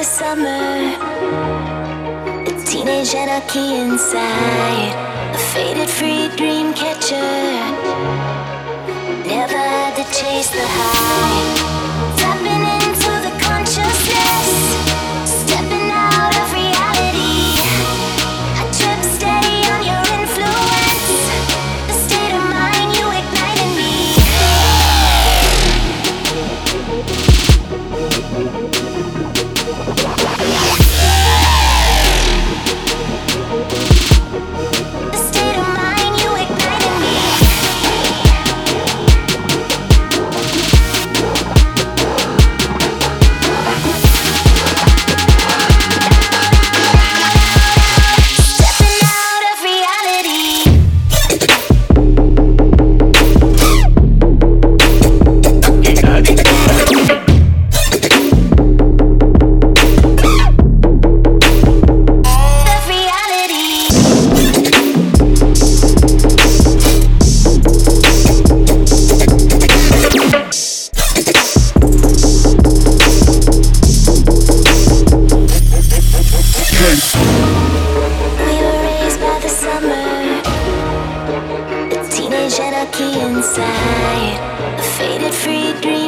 the summer. A teenage anarchy inside. A faded free dream catcher. Never had to chase the high. lucky inside. A faded free dream.